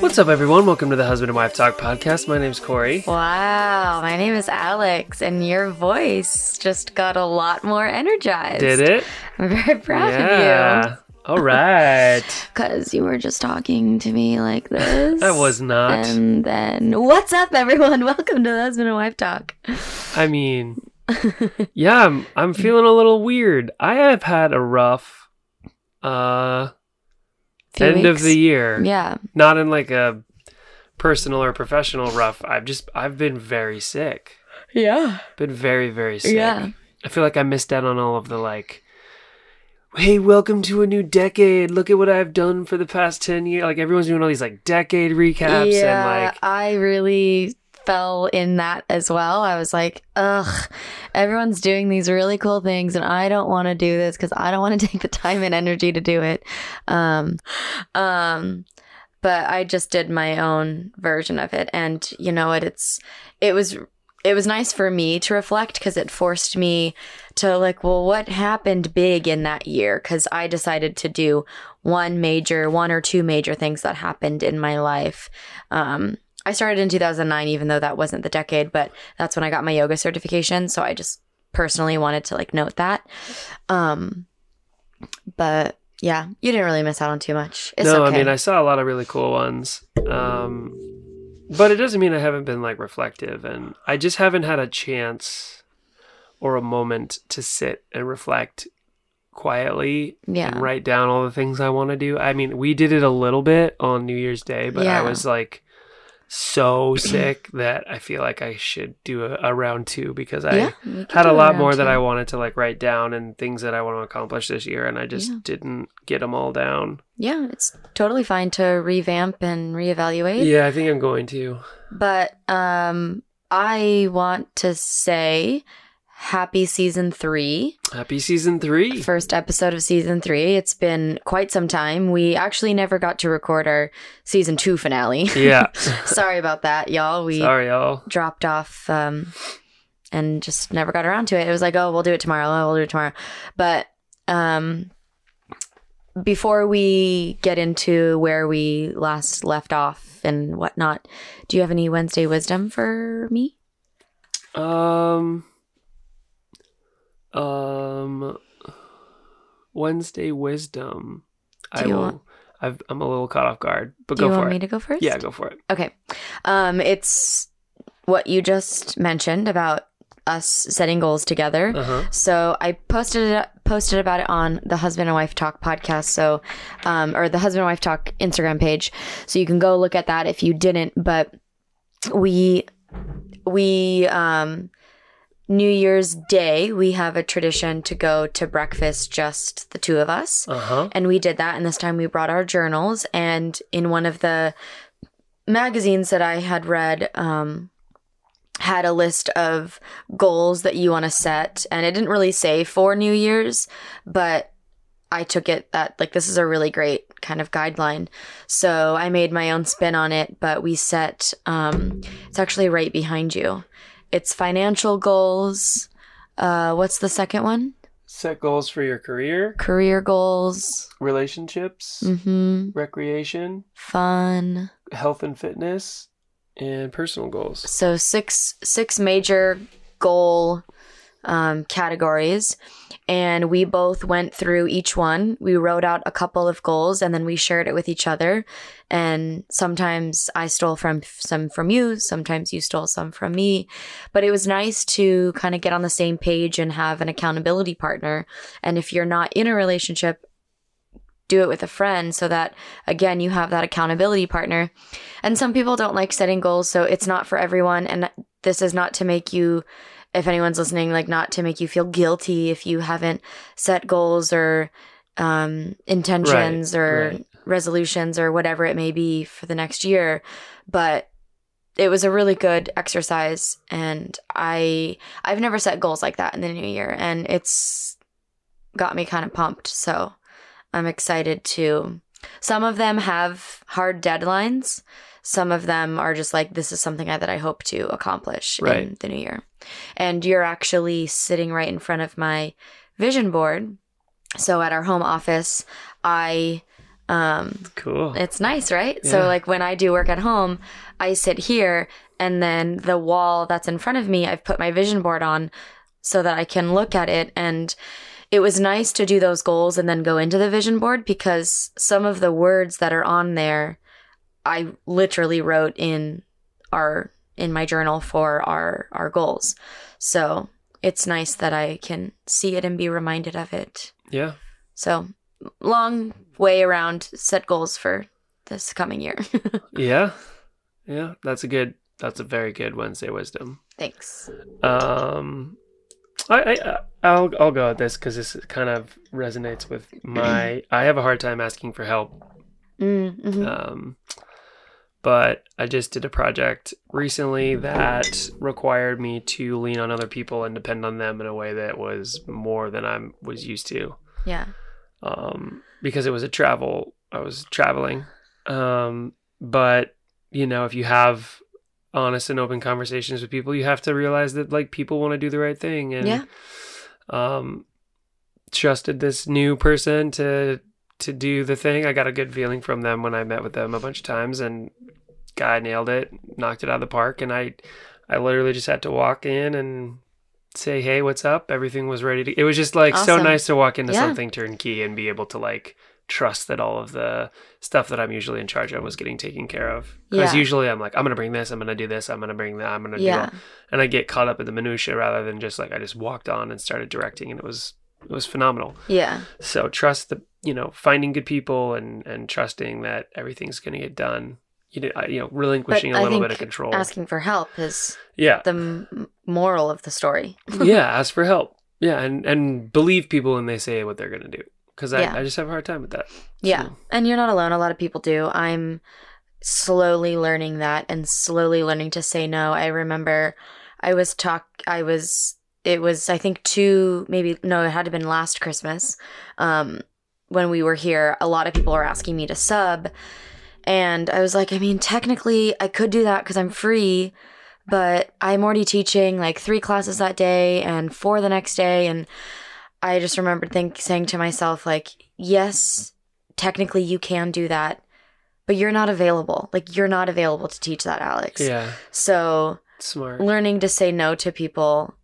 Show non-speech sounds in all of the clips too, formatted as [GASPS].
What's up, everyone? Welcome to the Husband and Wife Talk podcast. My name's Corey. Wow, my name is Alex, and your voice just got a lot more energized. Did it? I'm very proud of Yeah. All right. [LAUGHS] Because you were just talking to me like this. I was not. And then, what's up, everyone? [LAUGHS] Welcome to the Husband and Wife Talk. I mean, [LAUGHS] yeah, I'm, I'm feeling a little weird. I have had a rough uh Few end of the year. Yeah. Not in like a personal or professional rough. I've just I've been very sick. Yeah. Been very very sick. Yeah. I feel like I missed out on all of the like Hey, welcome to a new decade. Look at what I've done for the past 10 years. Like everyone's doing all these like decade recaps yeah, and like I really fell in that as well. I was like, ugh, everyone's doing these really cool things, and I don't want to do this because I don't want to [LAUGHS] take the time and energy to do it. Um, um, but I just did my own version of it, and you know what? It's it was it was nice for me to reflect because it forced me to like, well, what happened big in that year? Because I decided to do one major, one or two major things that happened in my life. Um, I started in 2009, even though that wasn't the decade, but that's when I got my yoga certification. So I just personally wanted to like note that. Um, but yeah, you didn't really miss out on too much. It's no, okay. I mean I saw a lot of really cool ones. Um, but it doesn't mean I haven't been like reflective, and I just haven't had a chance or a moment to sit and reflect quietly Yeah. and write down all the things I want to do. I mean, we did it a little bit on New Year's Day, but I was like so sick that I feel like I should do a, a round two because I Yeah, had a lot round more that. I wanted to like write down and things that I want to accomplish this year, and I just Yeah. didn't get them all down. Yeah, it's totally fine to revamp and reevaluate. Yeah, I think I'm going to. But um I want to say happy season 3. Happy season three. First episode of season 3. It's been quite some time. We actually never got to record our season 2 finale. [LAUGHS] yeah. Sorry about that, y'all. We Sorry, y'all. dropped off um and just never got around to it. It was like, "Oh, we'll do it tomorrow. Oh, we'll do it tomorrow." But um before we get into where we last left off and whatnot, do you have any Wednesday wisdom for me? Um. Um. Wednesday wisdom. I Do you will. want- I've, I'm a little caught off guard, but Do go you for want it. me to go first? yeah, go for it. Okay. Um, it's what you just mentioned about us setting goals together. Uh huh. So I posted it posted about it on the Husband and Wife Talk podcast. So, um, or the Husband and Wife Talk Instagram page. So you can go look at that if you didn't. But we we um, New Year's Day we have a tradition to go to breakfast just the two of us. Uh huh. And we did that. And this time we brought our journals. And in one of the magazines that I had read, um, had a list of goals that you want to set. And it didn't really say for New Year's, but I took it that like this is a really great kind of guideline. So I made my own spin on it, but we set um it's actually right behind you. It's financial goals. Uh what's the second one? Set goals for your career, Career goals. relationships, Mhm. recreation, Fun. health and fitness, and personal goals. So six six major goal um, categories, and we both went through each one. We wrote out a couple of goals, and then we shared it with each other. And sometimes I stole from some from you, sometimes you stole some from me. But it was nice to kind of get on the same page and have an accountability partner. And if you're not in a relationship, do it with a friend so that again you have that accountability partner and some people don't like setting goals so it's not for everyone and this is not to make you if anyone's listening like not to make you feel guilty if you haven't set goals or um, intentions Right, or right. resolutions or whatever it may be for the next year but it was a really good exercise and i i've never set goals like that in the new year and it's got me kind of pumped so i'm excited to some of them have hard deadlines some of them are just like this is something I, that I hope to accomplish in the new year. And you're actually sitting right in front of my vision board. So at our home office, I um Cool. it's nice, right? So like when I do work at home, I sit here and then the wall that's in front of me, I've put my vision board on so that I can look at it and it was nice to do those goals and then go into the vision board because some of the words that are on there I literally wrote in our in my journal for our our goals. So it's nice that I can see it and be reminded of it. yeah. So long way around set goals for this coming year. [LAUGHS] Yeah. Yeah. That's a good. That's a very good Wednesday wisdom. Thanks. Um, I, I I'll I'll go at this because this kind of resonates with my. [CLEARS THROAT] I have a hard time asking for help. Mm-hmm. Um, but I just did a project recently that required me to lean on other people and depend on them in a way that was more than I was used to. yeah. um, because it was a travel. I was traveling, um, but you know, if you have honest and open conversations with people, you have to realize that like people want to do the right thing, and Yeah. um, trusted this new person to to do the thing. I got a good feeling from them when I met with them a bunch of times, and guy nailed it, knocked it out of the park, and I I literally just had to walk in and say, "Hey, what's up?" Everything was ready to. It was just like so nice to walk into Yeah. something turnkey and be able to like trust that all of the stuff that I'm usually in charge of was getting taken care of. Because Yeah. usually I'm like, I'm gonna bring this, I'm gonna do this, I'm gonna bring that, I'm gonna do Yeah. all and I get caught up in the minutia rather than just like I just walked on and started directing, and it was it was phenomenal. Yeah. So trust the you know finding good people and and trusting that everything's going to get done. You know, you know, relinquishing But a little bit of control. Asking for help is yeah, the m- moral of the story. [LAUGHS] yeah. Ask for help. Yeah, and and believe people when they say what they're going to do. Because I, Yeah. I just have a hard time with that. Yeah. And you're not alone. A lot of people do. I'm slowly learning that and slowly learning to say no. I remember I was talk I was it was I think two maybe no, it had to been last Christmas. Um when we were here, a lot of people were asking me to sub and I was like, I mean, technically I could do that cuz I'm free, but I'm already teaching like 3 classes that day and 4 the next day and I just remembered think saying to myself like, yes, technically you can do that, but you're not available. Like you're not available to teach that, Alex. yeah, So smart. learning to say no to people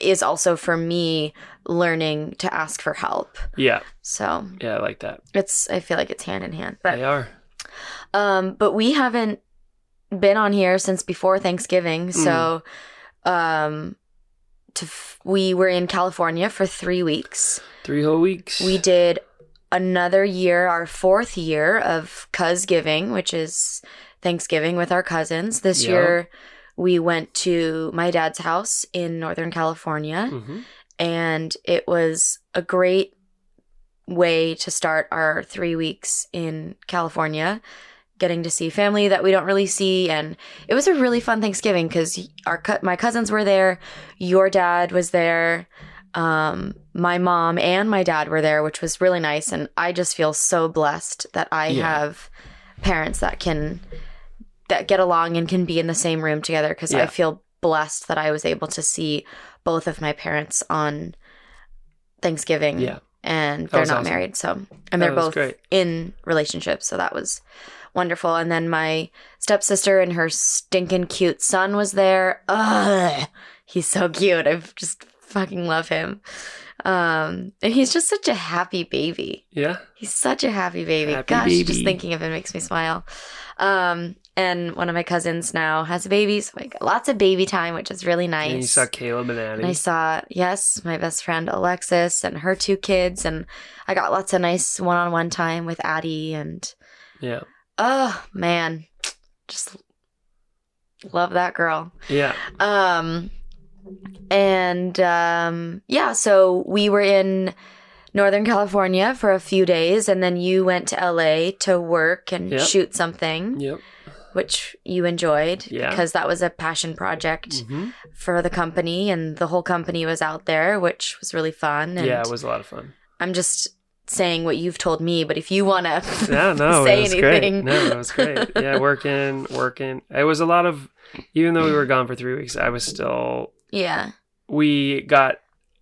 is also for me learning to ask for help. Yeah, So yeah, I like that. it's I feel like it's hand in hand. But They are. um but we haven't been on here since before Thanksgiving. So um to f- we were in California for 3 weeks. Three whole weeks. We did another year, our fourth year of Cuz Giving, which is Thanksgiving with our cousins. This Yeah. year, we went to my dad's house in Northern California, hmm and it was a great way to start our three weeks in California. Getting to see family that we don't really see, and it was a really fun Thanksgiving because our my cousins were there, your dad was there, um, my mom and my dad were there, which was really nice. And I just feel so blessed that I Yeah. have parents that can that get along and can be in the same room together. Because Yeah. I feel blessed that I was able to see both of my parents on Thanksgiving. Yeah. and they're not awesome. married, so and they're both great. in relationships. So that was wonderful. And then my stepsister and her stinking cute son was there. Ugh, he's so cute. I just fucking love him. Um, and he's just such a happy baby. Yeah. He's such a happy baby. Happy Gosh, baby. just thinking of him makes me smile. Um, and one of my cousins now has a baby, so I got lots of baby time, which is really nice. And you saw Caleb and Addie. And I saw, yes, my best friend Alexis and her two kids. And I got lots of nice one on one time with Addie. And Yeah. oh, man, just love that girl. Yeah. Um, and um, yeah, so we were in Northern California for a few days. And then you went to LA to work and Yep. shoot something, Yep. Which you enjoyed Yeah. because that was a passion project hmm for the company and the whole company was out there which was really fun and Yeah, it was a lot of fun. i'm just saying what you've told me, but if you want to [LAUGHS] Yeah, no, say it was anything. great. No, it was great. [LAUGHS] Yeah, working, working. It was a lot of, even though we were gone for three weeks, I was still. yeah. We got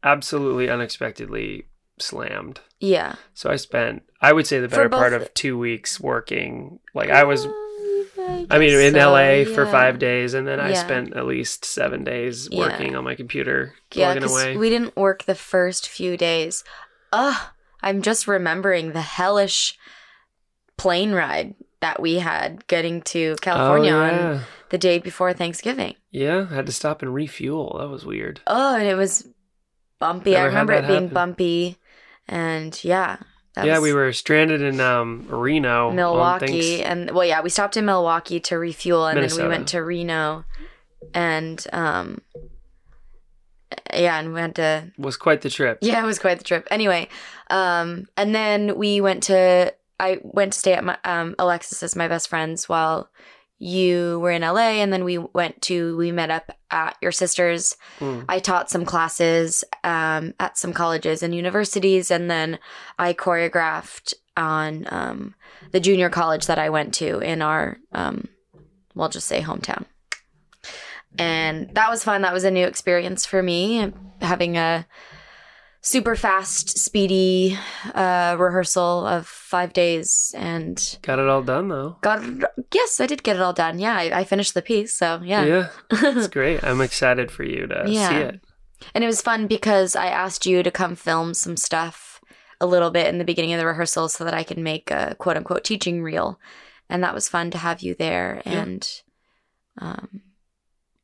absolutely unexpectedly slammed. Yeah. So I spent, I would say, the better part of two weeks working. Like I was, I mean, in so, LA for five days, and then I spent at least seven days Yeah. working on my computer, Yeah, away. we didn't work the first few days. Ugh, I'm just remembering the hellish plane ride that we had getting to California oh, on the day before Thanksgiving. Yeah, I had to stop and refuel. That was weird. Oh, and it was bumpy. I Never had remember it being happen. bumpy, and yeah, that yeah, we were stranded in um, Reno, Milwaukee, Thanks- and well, yeah, we stopped in Milwaukee to refuel, and then we went to Reno, and um, yeah, and we had to was quite the trip. Yeah, it was quite the trip. Anyway, um, and then we went to I went to stay at my um Alexis's, my best friend's, while you were in LA, and then we went to we met up at your sister's. Mm. I taught some classes um, at some colleges and universities, and then I choreographed on um, the junior college that I went to in our, um, we'll just say hometown. And that was fun. That was a new experience for me, having a super fast, speedy uh, rehearsal of five days. And Got it all done though. got yes, I did get it all done. Yeah, I, I finished the piece. So yeah. Yeah, [LAUGHS] it's great. I'm excited for you to Yeah. see it. And it was fun because I asked you to come film some stuff a little bit in the beginning of the rehearsal so that I could make a quote unquote teaching reel. And that was fun to have you there. Yeah. And um,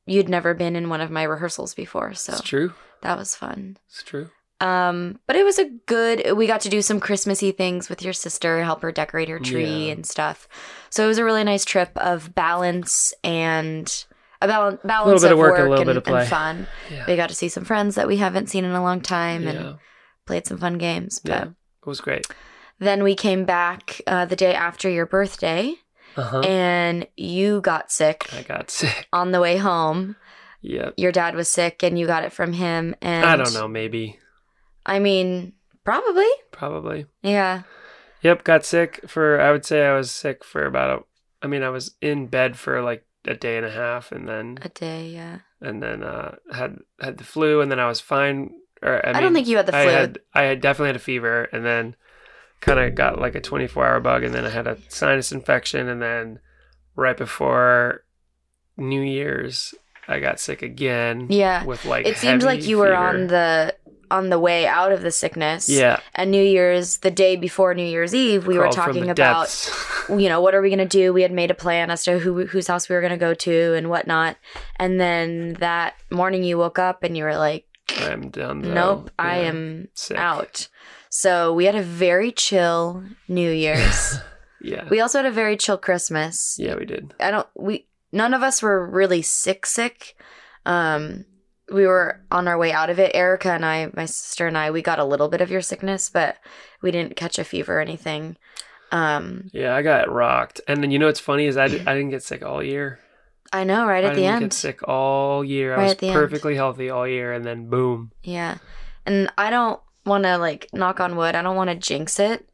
you'd never been in one of my rehearsals before. So It's true. that was fun. It's true. Um, but it was a good, we got to do some Christmassy things with your sister, help her decorate her tree Yeah. and stuff. So it was a really nice trip of balance and a bal- balance bit of of work work, and a little and, bit of play. and fun. Yeah. We got to see some friends that we haven't seen in a long time yeah. and played some fun games. But Yeah. It was great. then we came back uh, the day after your birthday, Uh huh. and you got sick I got sick. on the way home. Yep. Your dad was sick, and you got it from him. And I don't know. Maybe. I mean, probably. Probably. Yeah. Yep. Got sick for. I would say I was sick for about. A, I mean, I was in bed for like a day and a half, and then A day. Yeah. and then uh, had had the flu, and then I was fine. Or I, I, mean, don't think you had the I flu. had I had definitely had a fever, and then kind of got like a 24 hour bug, and then I had a sinus infection, and then right before New Year's, I got sick again. Yeah. with like it seemed like you were on the on the way out of the sickness. yeah. And New Year's, the day before New Year's Eve, we were crawled from talking about [LAUGHS] you know, what are we going to do? We had made a plan as to who whose house we were going to go to and whatnot. And then that morning you woke up and you were like, I'm done. nope, I am sick. out. So we had a very chill New Year's. [LAUGHS] Yeah, we also had a very chill Christmas. yeah, we did. I don't, we, none of us were really sick, sick. Um, we were on our way out of it. Erica and I, my sister and I, we got a little bit of your sickness, but we didn't catch a fever or anything. Um, Yeah, I got rocked. And then you know what's funny is I, I didn't get sick all year. I know, right I at the didn't end. get sick all year. Right I was at the end. perfectly healthy all year, and then boom. Yeah. And I don't want to like knock on wood. I don't want to jinx it,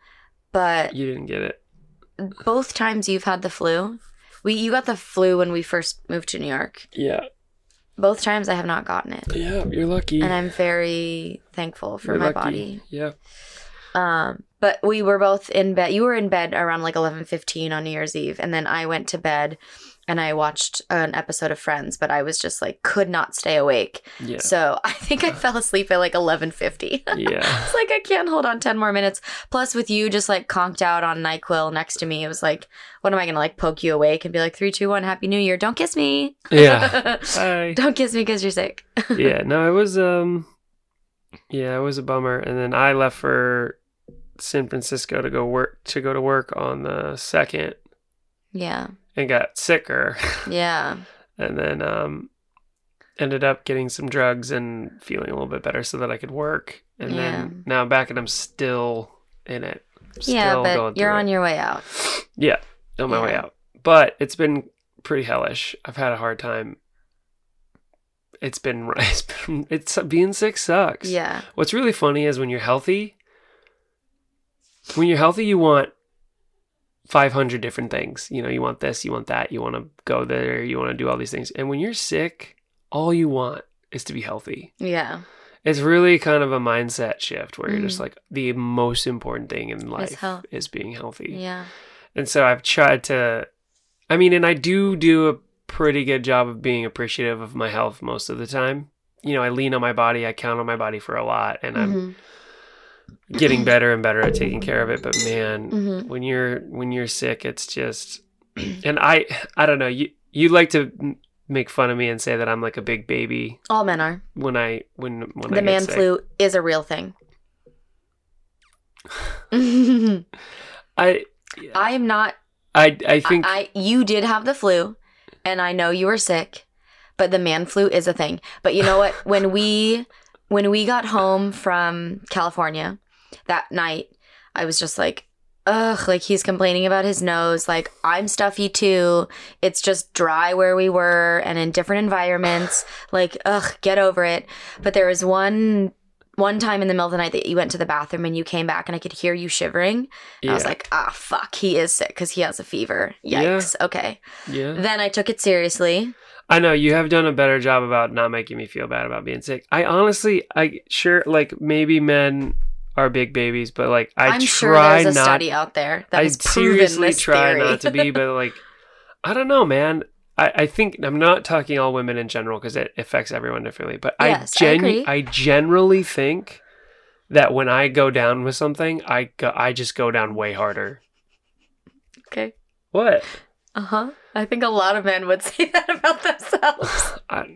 but You didn't get it. both times you've had the flu. We you got the flu when we first moved to New York. Yeah, Both times I have not gotten it. yeah, you're lucky. And I'm very thankful for You're my lucky. body. Yeah, Um but we were both in bed. You were in bed around like 11:15 on New Year's Eve and then I went to bed and I watched an episode of Friends, but I was just like could not stay awake. yeah, So, [LAUGHS] I think I fell asleep at like 11:50. [LAUGHS] yeah. It's like I can't hold on 10 more minutes. Plus, with you just like conked out on NyQuil next to me, it was like, what am I going to like poke you awake and be like, three, two, one, Happy New Year. Don't kiss me. Yeah. [LAUGHS] Hi. Don't kiss me because you're sick. yeah, no, it was um yeah, it was a bummer. And then I left for San Francisco to go work to go to work on the second Yeah. And got sicker. Yeah. [LAUGHS] and then um ended up getting some drugs and feeling a little bit better so that I could work. And Yeah. then now I'm back and I'm still in it. Still yeah, but you're on it. your way out. [GASPS] Yeah, on my way out. But it's been pretty hellish. I've had a hard time. It's been [LAUGHS] it's been it's being sick sucks. Yeah. What's really funny is when you're healthy, when you're healthy, you want 500 different things. You know, you want this, you want that, you want to go there, you want to do all these things. And when you're sick, all you want is to be healthy. Yeah. It's really kind of a mindset shift where you're just Mm. like the most important thing in life is being healthy. Yeah. And so I've tried to, I mean, and I do do a pretty good job of being appreciative of my health most of the time. You know, I lean on my body, I count on my body for a lot, and I'm Mhm. Getting better and better at taking care of it. But man, Mhm. when you're when you're sick, it's just, [CLEARS THROAT] and I I don't know. You you like to make fun of me and say that I'm like a big baby All men are. when I when when the get man flu is a real thing. [SIGHS] [LAUGHS] I I am not I I think I, I you did have the flu and I know you were sick, but the man flu is a thing. But you know what? when we when we got home from California that night, I was just like, ugh, like he's complaining about his nose. Like I'm stuffy too. It's just dry where we were and in different environments. Like, ugh, get over it. But there was one one time in the middle of the night that you went to the bathroom and you came back and I could hear you shivering. And I was like, ah, fuck, he is sick because he has a fever. Yeah. Yikes. Okay. yeah. Then I took it seriously. I know you have done a better job about not making me feel bad about being sick. I honestly, I sure like maybe men are big babies, but like I am try sure there's a not. study out there that I has proven seriously this try theory. not to be, but [LAUGHS] like I don't know, man. I, I think I'm not talking all women in general because it affects everyone differently. But Yes, I I genu- agree. I generally think that when I go down with something, I go, I just go down way harder. okay. What? Uh huh. I think a lot of men would [LAUGHS] say that about themselves. [SIGHS] I,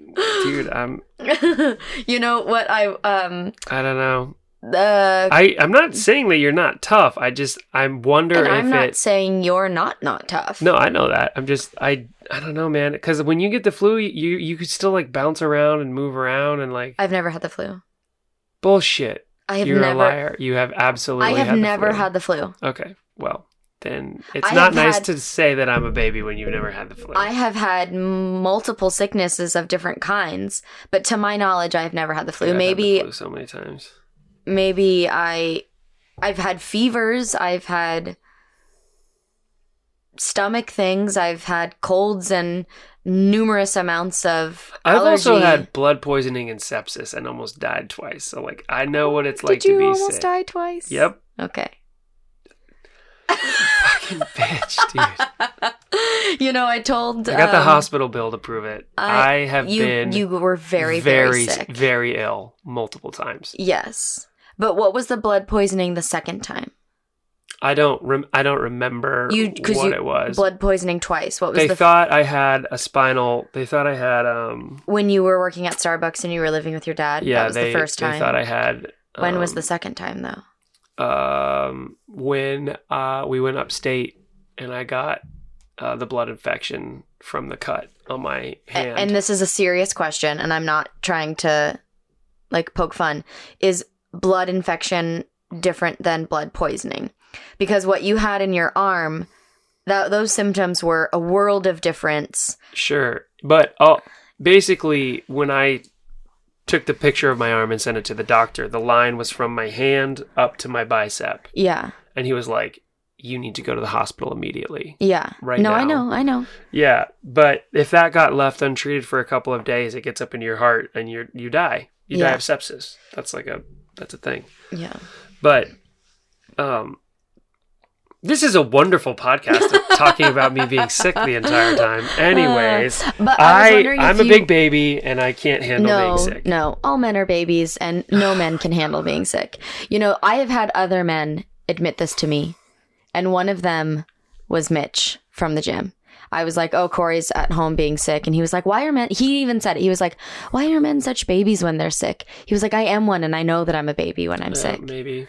dude, I'm [LAUGHS] you know what I um I don't know. the I I'm not saying that you're not tough. I just I wonder and if I'm not it. saying you're not not tough. No, I know that. I'm just I I don't know, man. Because when you get the flu, you you could still like bounce around and move around and like I've never had the flu. bullshit. I have You're never a liar. You have absolutely. I have had the never flu. had the flu. Okay, well then it's I not nice had- to say that I'm a baby when you've never had the flu. I have had multiple sicknesses of different kinds, but to my knowledge, I've never had the flu. I've had the maybe, flu so many times. maybe I, I've had fevers. I've had stomach things. I've had colds and numerous amounts of. I've also had blood poisoning and sepsis and almost died twice. So like I know what it's like Did you to be sick. almost die twice? Yep. Okay. Fucking bitch, dude. [LAUGHS] you know, I told. I got the um, hospital bill to prove it. I, I- have You been you were very very, very, sick. very ill multiple times. yes, but what was the blood poisoning the second time? I don't rem- I don't remember You what you it was. blood poisoning twice. What was they the thought I had a spinal. They thought I had um. when you were working at Starbucks and you were living with your dad? Yeah, that was they the first time. they thought I had. when was um, the second time though? Um when uh we went upstate and I got uh, the blood infection from the cut on my hand. and this is a serious question, and I'm not trying to like poke fun. Is blood infection different than blood poisoning? Because what you had in your arm, that those symptoms were a world of difference. Sure, but oh, basically, when I took the picture of my arm and sent it to the doctor, the line was from my hand up to my bicep, Yeah, and he was like, "You need to go to the hospital immediately." yeah. Right No, I know, I know. Yeah, but if that got left untreated for a couple of days, it gets up into your heart and you you die. You die of sepsis. That's like a that's a thing. Yeah. But um this is a wonderful podcast talking about me being sick the entire time. [LAUGHS] Anyways, But I, I I'm if a you- big baby and I can't handle no, being sick. no. All men are babies, and no men can handle being sick. You know, I have had other men admit this to me, and one of them was Mitch from the gym. I was like, "Oh, Corey's at home being sick," and he was like, "Why are men?" He even said it. He was like, "Why are men such babies when they're sick?" He was like, "I am one, and I know that I'm a baby when I'm Uh, sick." maybe.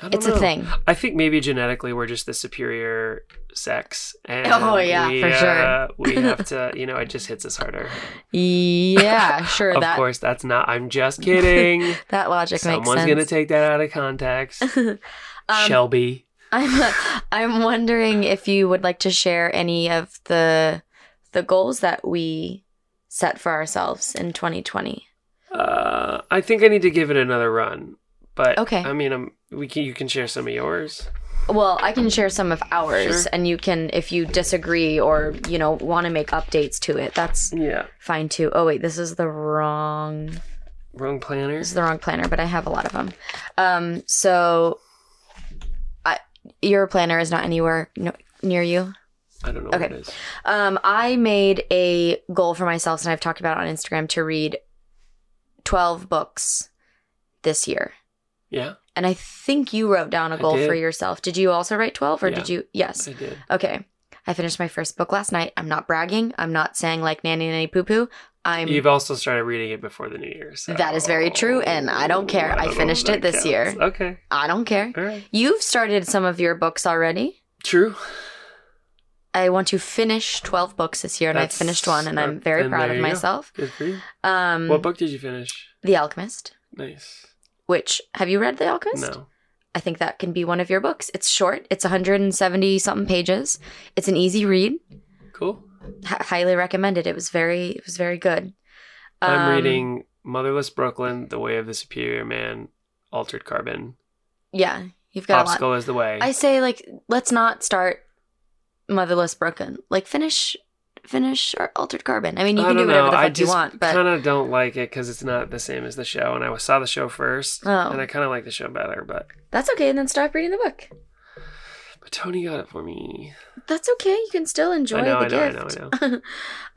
I don't It's a thing. I think maybe genetically we're just the superior sex. And Oh, yeah, we, for sure. uh, we have to, you know, it just hits us harder. Yeah, sure. of that course, that's not. I'm just kidding. [LAUGHS] that logic makes Someone's sense. gonna take that out of context. [LAUGHS] Um, Shelby. I'm I'm wondering if you would like to share any of the the goals that we set for ourselves in 2020. Uh, I think I need to give it another run. But Okay. I mean, um, we can. You can share some of yours. Well, I can share some of ours, Sure. and you can, if you disagree or you know want to make updates to it, that's Yeah. fine too. Oh wait, this is the wrong. Wrong planner. This is the wrong planner, but I have a lot of them. Um, so, I your planner is not anywhere no, near you. I don't know Okay. what it is. Um, I made a goal for myself, and I've talked about it on Instagram to read twelve books this year. Yeah, And I think you wrote down a goal for yourself. Did you also write 12 or Yeah. did you? Yes. I did. Okay. I finished my first book last night. I'm not bragging. I'm not saying like nanny nanny poo poo. I'm You've also started reading it before the new year. So. That is very true, and I don't care. I don't if finished it this counts. year. Okay. I don't care. All right. You've started some of your books already. True. I want to finish 12 books this year and That's- I've finished one and I'm very proud of you go. myself. Good for you. Um What book did you finish? The Alchemist, Nice. Which have you read The Alchemist? No. I think that can be one of your books. It's short. It's 170 something pages. It's an easy read. Cool. H- highly recommended. It was very it was very good. I'm Um, reading Motherless Brooklyn, The Way of the Superior Man, Altered Carbon. Yeah, you've got a lot. Is the way. I say like let's not start Motherless Broken. Like finish finish our Altered Carbon. I mean, you I can do whatever know. the I fuck you want, but I kind of don't like it because it's not the same as the show. And I saw the show first, Oh. and I kind of like the show better. But that's okay. And then stop reading the book. but Tony got it for me. That's okay. You can still enjoy I know, the I know, I gift. know, I know.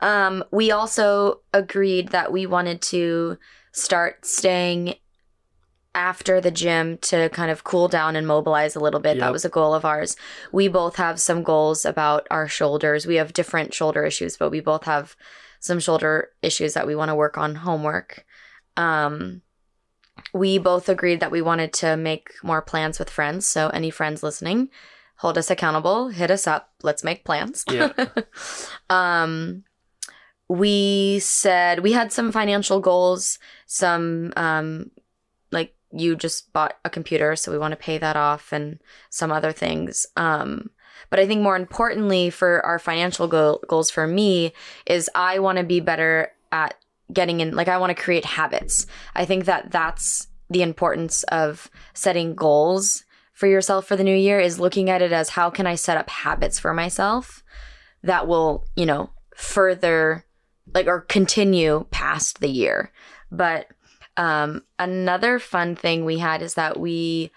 [LAUGHS] um, we also agreed that we wanted to start staying after the gym to kind of cool down and mobilize a little bit. That was a goal of ours. We both have some goals about our shoulders. We have different shoulder issues, but we both have some shoulder issues that we want to work on homework. Um, we both agreed that we wanted to make more plans with friends. So, any friends listening, hold us accountable, hit us up, let's make plans. Yeah. [LAUGHS] um, we said we had some financial goals, some um, you just bought a computer, so we want to pay that off, and some other things. Um, but I think more importantly for our financial goal, goals for me is I want to be better at getting in like I want to create habits. I think that that's the importance of setting goals for yourself for the new year is looking at it as how can I set up habits for myself that will, you know, further like or continue past the year. But um another fun thing we had is that we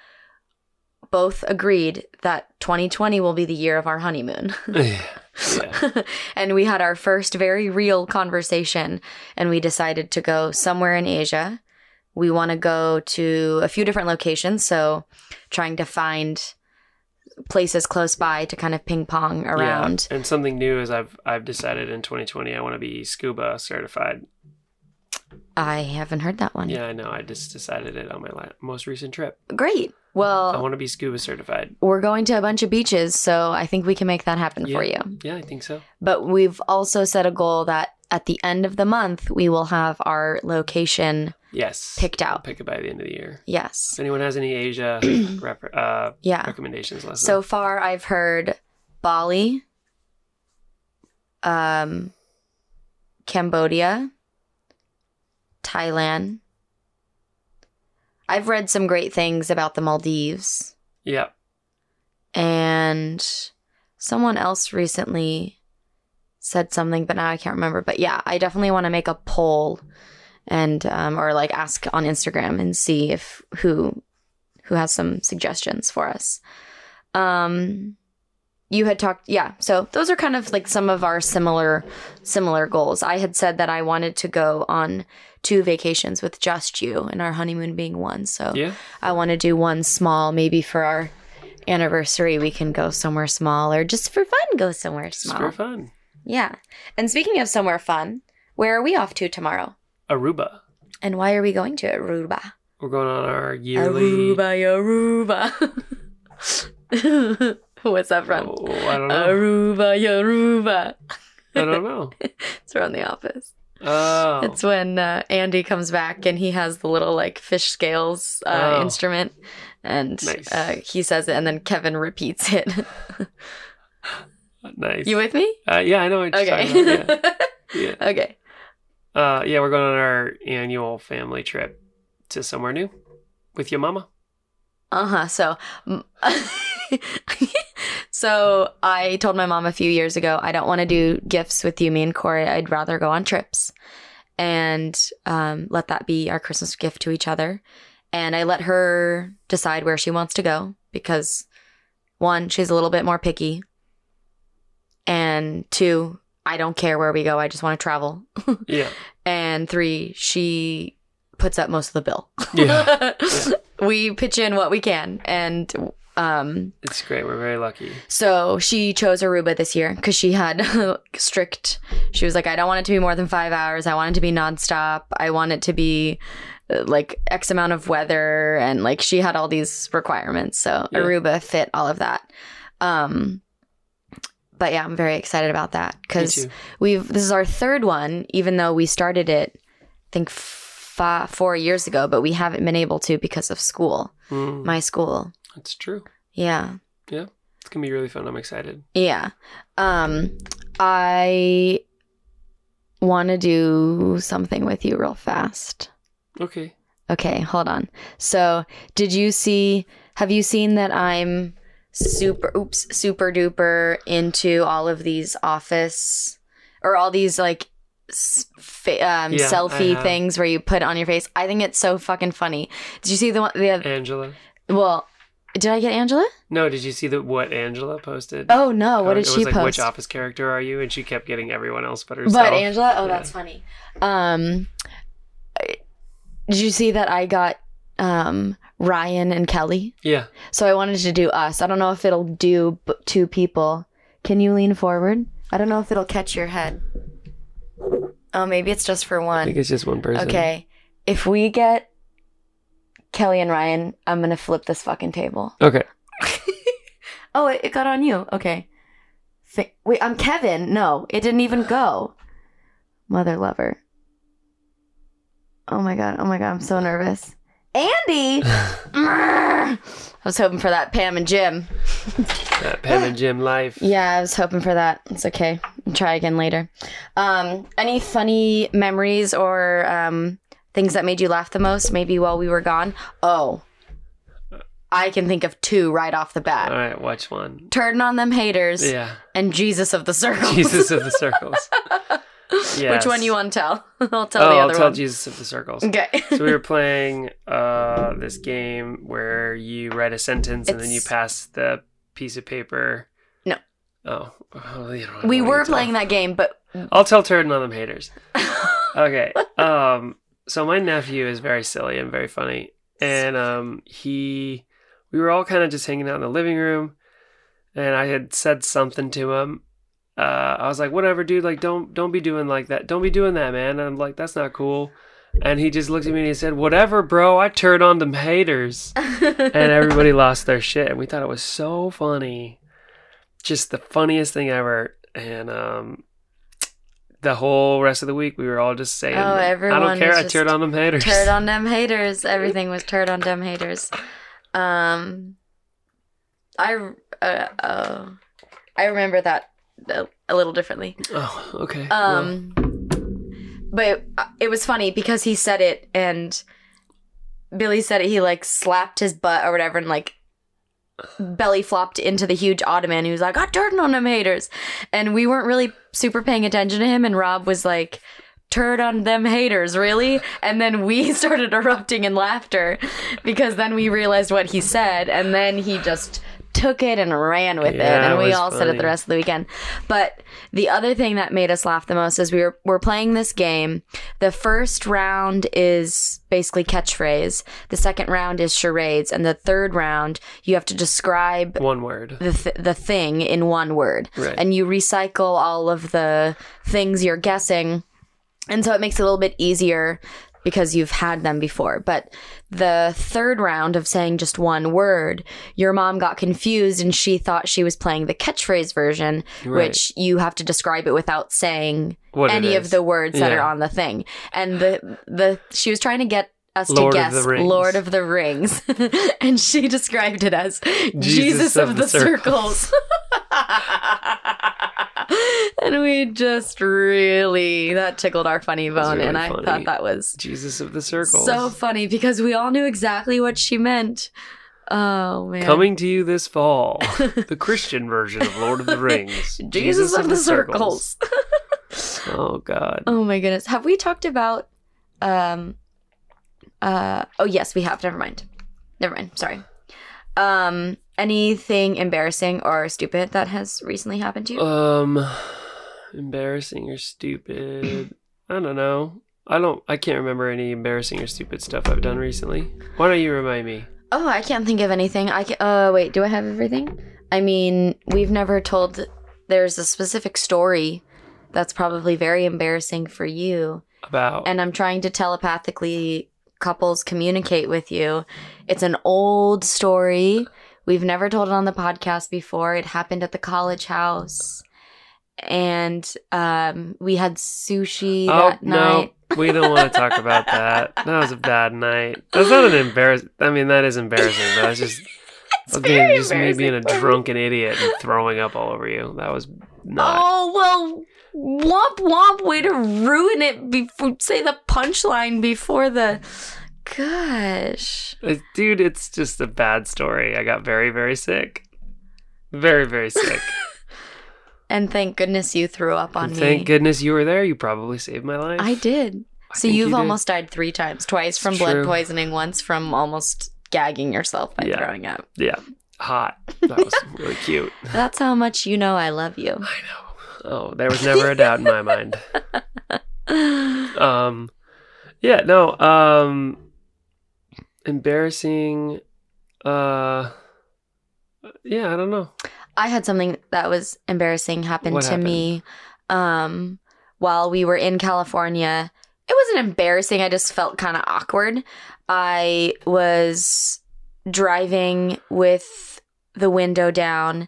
both agreed that 2020 will be the year of our honeymoon. [LAUGHS] yeah. [LAUGHS] and we had our first very real conversation and we decided to go somewhere in Asia. We want to go to a few different locations, so trying to find places close by to kind of ping pong around. Yeah. And something new is I've I've decided in 2020 I want to be scuba certified. I haven't heard that one. Yeah, I know. I just decided it on my la- most recent trip. Great. Well, I want to be scuba certified. we're going to a bunch of beaches, so I think we can make that happen for you. Yeah, I think so. But we've also set a goal that at the end of the month, we will have our location Yes. picked I'll out. pick it by the end of the year. Yes. If anyone has any Asia [CLEARS THROAT] rep- uh, Yeah. recommendations, let So far, I've heard Bali, um, Cambodia, Thailand. I've read some great things about the Maldives, Yeah. and someone else recently said something, but now I can't remember. But yeah, I definitely want to make a poll and um, or like ask on Instagram and see if who who has some suggestions for us. Um, you had talked, yeah. So those are kind of like some of our similar similar goals. I had said that I wanted to go on two vacations with just you, and our honeymoon being one. So Yeah. I want to do one small, maybe for our anniversary. We can go somewhere small, or just for fun, go somewhere Just small. for fun. Yeah. And speaking of somewhere fun, where are we off to tomorrow? Aruba. And why are we going to Aruba? We're going on our yearly. Aruba, Aruba. [LAUGHS] What's that from? Oh, I don't know. Aruba, Aruba. I don't know. [LAUGHS] It's from The Office. Oh. It's when uh, Andy comes back and he has the little like fish scales uh, Oh. instrument, and Nice. uh, he says it, and then Kevin repeats it. [LAUGHS] nice. you with me? uh, yeah, I know what you're Okay. about. Yeah. [LAUGHS] yeah. okay. Uh, yeah, we're going on our annual family trip to somewhere new with your mama. Uh huh. So, m- [LAUGHS] [LAUGHS] so I told my mom a few years ago, I don't want to do gifts with you, me and Corey. I'd rather go on trips and um, let that be our Christmas gift to each other. And I let her decide where she wants to go because one, she's a little bit more picky. And two, I don't care where we go. I just want to travel. [LAUGHS] Yeah. and three, she puts up most of the bill. Yeah. [LAUGHS] we pitch in what we can. And um, It's great. We're very lucky. so she chose Aruba this year because she had [LAUGHS] strict. She was like, I don't want it to be more than five hours. I want it to be nonstop. I want it to be uh, like X amount of weather, and like she had all these requirements. So Yeah. Aruba fit all of that. Um, but yeah, I'm very excited about that because we've this is our third one, even though we started it, I think fi four years ago, but we haven't been able to because of school, Mm, my school. That's true. Yeah. Yeah. It's gonna be really fun. I'm excited. Yeah. Um I want to do something with you real fast. Okay. Okay, hold on. So, did you see have you seen that I'm super oops, super duper into all of these office or all these like um, Yeah, selfie things where you put on your face? I think it's so fucking funny. Did you see the one the Angela. well, did I get Angela? No, did you see the what Angela posted? Oh no, what Uh, did it she was like, post? Which office character are you? And she kept getting everyone else but herself. But Angela, oh, Yeah. that's funny. Um, did you see that I got um Ryan and Kelly? Yeah. So I wanted to do us. I don't know if it'll do b- two people. Can you lean forward? I don't know if it'll catch your head. Oh, maybe it's just for I one. think it's just one person. Okay, if we get Kelly and Ryan, I'm gonna flip this fucking table. Okay. [LAUGHS] Oh, it, it got on you. Okay. Wait, I'm Kevin. No, it didn't even go. Mother lover. Oh my god. Oh my god. I'm so nervous. Andy. [LAUGHS] I was hoping for that Pam and Jim. That Pam and Jim life. [LAUGHS] Yeah, I was hoping for that. It's okay. I'll try again later. Um, any funny memories or um, things that made you laugh the most? Maybe while we were gone. Oh, I can think of two right off the bat. All right, watch one. Turn on them haters Yeah. and Jesus of the circles. Jesus of the [LAUGHS] Circles. Yes. Which one you want to tell? [LAUGHS] I'll tell Oh, the I'll other tell one. Jesus of the Circles. Okay. so we were [LAUGHS] playing uh, this game where you write a sentence and then you pass the piece of paper. No. Oh, don't we were tell. playing that game, but I'll tell turd on them haters. Okay. Um. So my nephew is very silly and very funny, and um, he, we were all kind of just hanging out in the living room, and I had said something to him. Uh, I was like, "Whatever, dude. Like, don't don't be doing like that. Don't be doing that, man." And I'm like, "That's not cool." And he just looked at me and he said, "Whatever, bro. I turned on them haters." [LAUGHS] and everybody lost their shit and we thought it was so funny just the funniest thing ever and um the whole rest of the week we were all just saying Oh, everyone." i don't care i turned on them haters turd on them haters. [LAUGHS] Everything was turd on them haters. Um, I uh, uh, I remember that a, a little differently. oh okay well, Um, but it, it was funny because he said it and Billy said it. He like slapped his butt or whatever and like belly flopped into the huge ottoman. He was like, ah, "I turned on them haters," and we weren't really super paying attention to him. And Rob was like. Turd on them haters, really? And then we [LAUGHS] started erupting in laughter because then we realized what he said, and then he just took it and ran with it, and we was all said it the rest of the weekend. But the other thing that made us laugh the most is we were we're playing this game. The first round is basically catchphrase. The second round is charades, and the third round you have to describe one word the th- the thing in one word, Right. and you recycle all of the things you're guessing, and so it makes it a little bit easier because you've had them before. But the third round of saying just one word, your mom got confused and she thought she was playing the catchphrase version, Right. which you have to describe it without saying What any of the words that are on the thing. And the the she was trying to get us Lord to guess Rings. Lord of the Rings, [LAUGHS] and she described it as Jesus, of, the, circles. [LAUGHS] [LAUGHS] and we just really that tickled our funny bone, really and I funny. thought that was jesus of the circle so funny because we all knew exactly what she meant. Oh man. Coming to you this fall, [LAUGHS] the Christian version of Lord of the Rings. [LAUGHS] Jesus, of the circles. Oh God. oh my goodness. Have we talked about um uh oh yes, we have. Never mind. Never mind. Sorry. Um anything embarrassing or stupid that has recently happened to you? Um, embarrassing or stupid? I don't know. I don't. I can't remember any embarrassing or stupid stuff I've done recently. Why don't you remind me? Oh, I can't think of anything. I can, uh wait, do I have everything? I mean, we've never told there's a specific story that's probably very embarrassing for you About and I'm trying to telepathically couples communicate with you. It's an old story. We've never told it on the podcast before. It happened at the college house. And um we had sushi oh that night. no, we don't want to talk about that. [LAUGHS] That was a bad night. That's not an embarrassing. I mean, that is embarrassing, but that's just. [LAUGHS] It's being, very just me being a embarrassing for me. drunken idiot and throwing up all over you. That was not. Oh well, womp womp! Way to ruin it before say the punchline before the. Gosh, Dude, it's just a bad story. I got very, very sick. Very, very [LAUGHS] sick. and thank goodness you threw up on And me. Thank goodness you were there. You probably saved my life. I did. I So you've you almost died three times. Twice from It's blood true. poisoning, once from almost gagging yourself by Yeah. throwing up. Yeah. Hot. That was [LAUGHS] really cute. That's how much you know I love you. I know. Oh, there was never a doubt in my mind. [LAUGHS] Um yeah, no, um embarrassing uh yeah, I don't know. I had something that was embarrassing happen What to happened? me um while we were in California. It wasn't embarrassing, I just felt kind of awkward. I was driving with the window down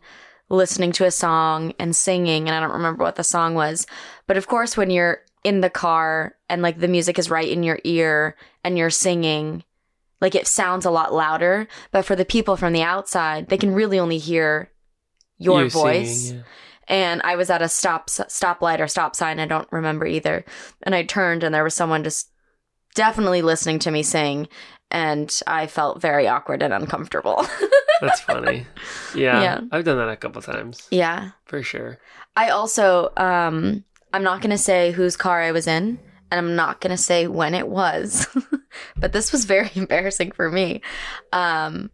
listening to a song and singing and I don't remember what the song was. But of course when you're in the car and like the music is right in your ear and you're singing like it sounds a lot louder, but for the people from the outside, they can really only hear your You voice. singing, And I was at a stop stoplight or stop sign, I don't remember either. And I turned and there was someone just definitely listening to me sing and I felt very awkward and uncomfortable. [LAUGHS] That's funny. Yeah, Yeah. I've done that a couple times. yeah. For sure. I also um I'm not going to say whose car I was in and I'm not going to say when it was. [LAUGHS] but this was very [LAUGHS] embarrassing for me. Um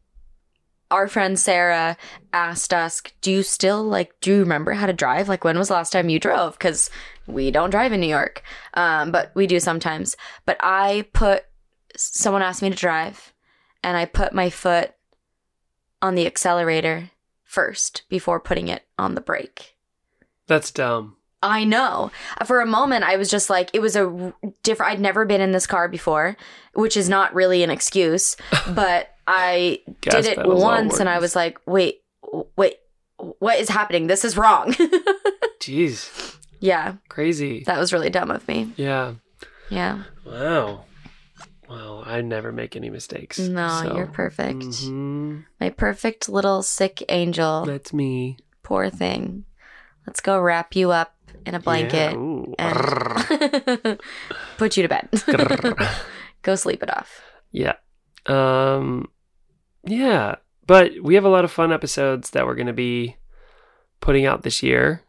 our friend Sarah asked us, "Do you still like do you remember how to drive? Like when was the last time you drove cuz we don't drive in New York. Um but we do sometimes. But I put someone asked me to drive and I put my foot on the accelerator first before putting it on the brake. That's dumb. I know. For a moment, I was just like, it was a different. I'd never been in this car before, which is not really an excuse, [LAUGHS] but I did it once, and I was like, wait, wait, what is happening? This is wrong. [LAUGHS] Jeez. yeah, Crazy. that was really dumb of me. Yeah. Yeah. Wow. Well, I never make any mistakes. No, so- you're perfect. Mhm. My perfect little sick angel. That's me. Poor thing. Let's go wrap you up in a blanket Yeah. And [LAUGHS] put you to bed. [LAUGHS] go sleep it off. Yeah. Um yeah, but we have a lot of fun episodes that we're going to be putting out this year.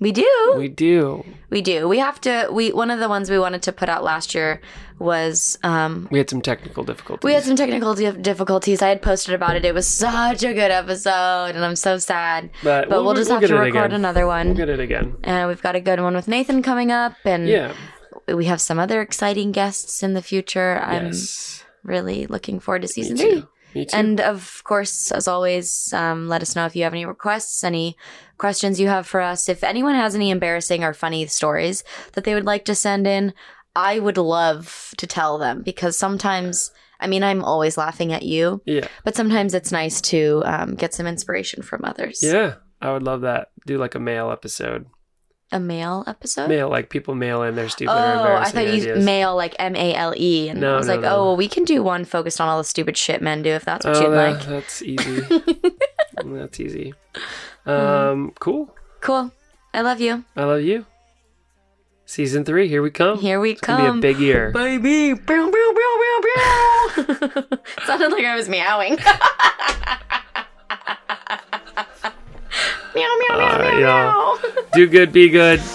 We do. We do. We do. We have to. We one of the ones we wanted to put out last year was um, We had some technical difficulties. we had some technical dif- difficulties. I had posted about it. It was such a good episode, and I'm so sad. but, But we'll, just have to record another one. We'll get it again. and we've got a good one with Nathan coming up, and Yeah. we have some other exciting guests in the future. I'm yes. really looking forward to season three. Me too. And of course, as always, um, let us know if you have any requests, any questions you have for us. If anyone has any embarrassing or funny stories that they would like to send in, I would love to tell them because sometimes, I mean, I'm always laughing at you, yeah. but sometimes it's nice to um, get some inspiration from others. Yeah. I would love that. Do like a mail episode a male episode? Male, like people mail in their stupid. Oh, I thought you used mail like M A L E, and no, I was no, like, no. oh, well, we can do one focused on all the stupid shit men do if that's what oh, you'd that, like. That's easy. [LAUGHS] Mm, that's easy. Um, cool. Cool. I love you. I love you. Season three, here we come. Here we it's come. Be a big year, [LAUGHS] baby. Bow, bow, bow, bow, bow. [LAUGHS] Sounded like I was meowing. meow, meow, meow, uh, meow, meow. Do good, be good.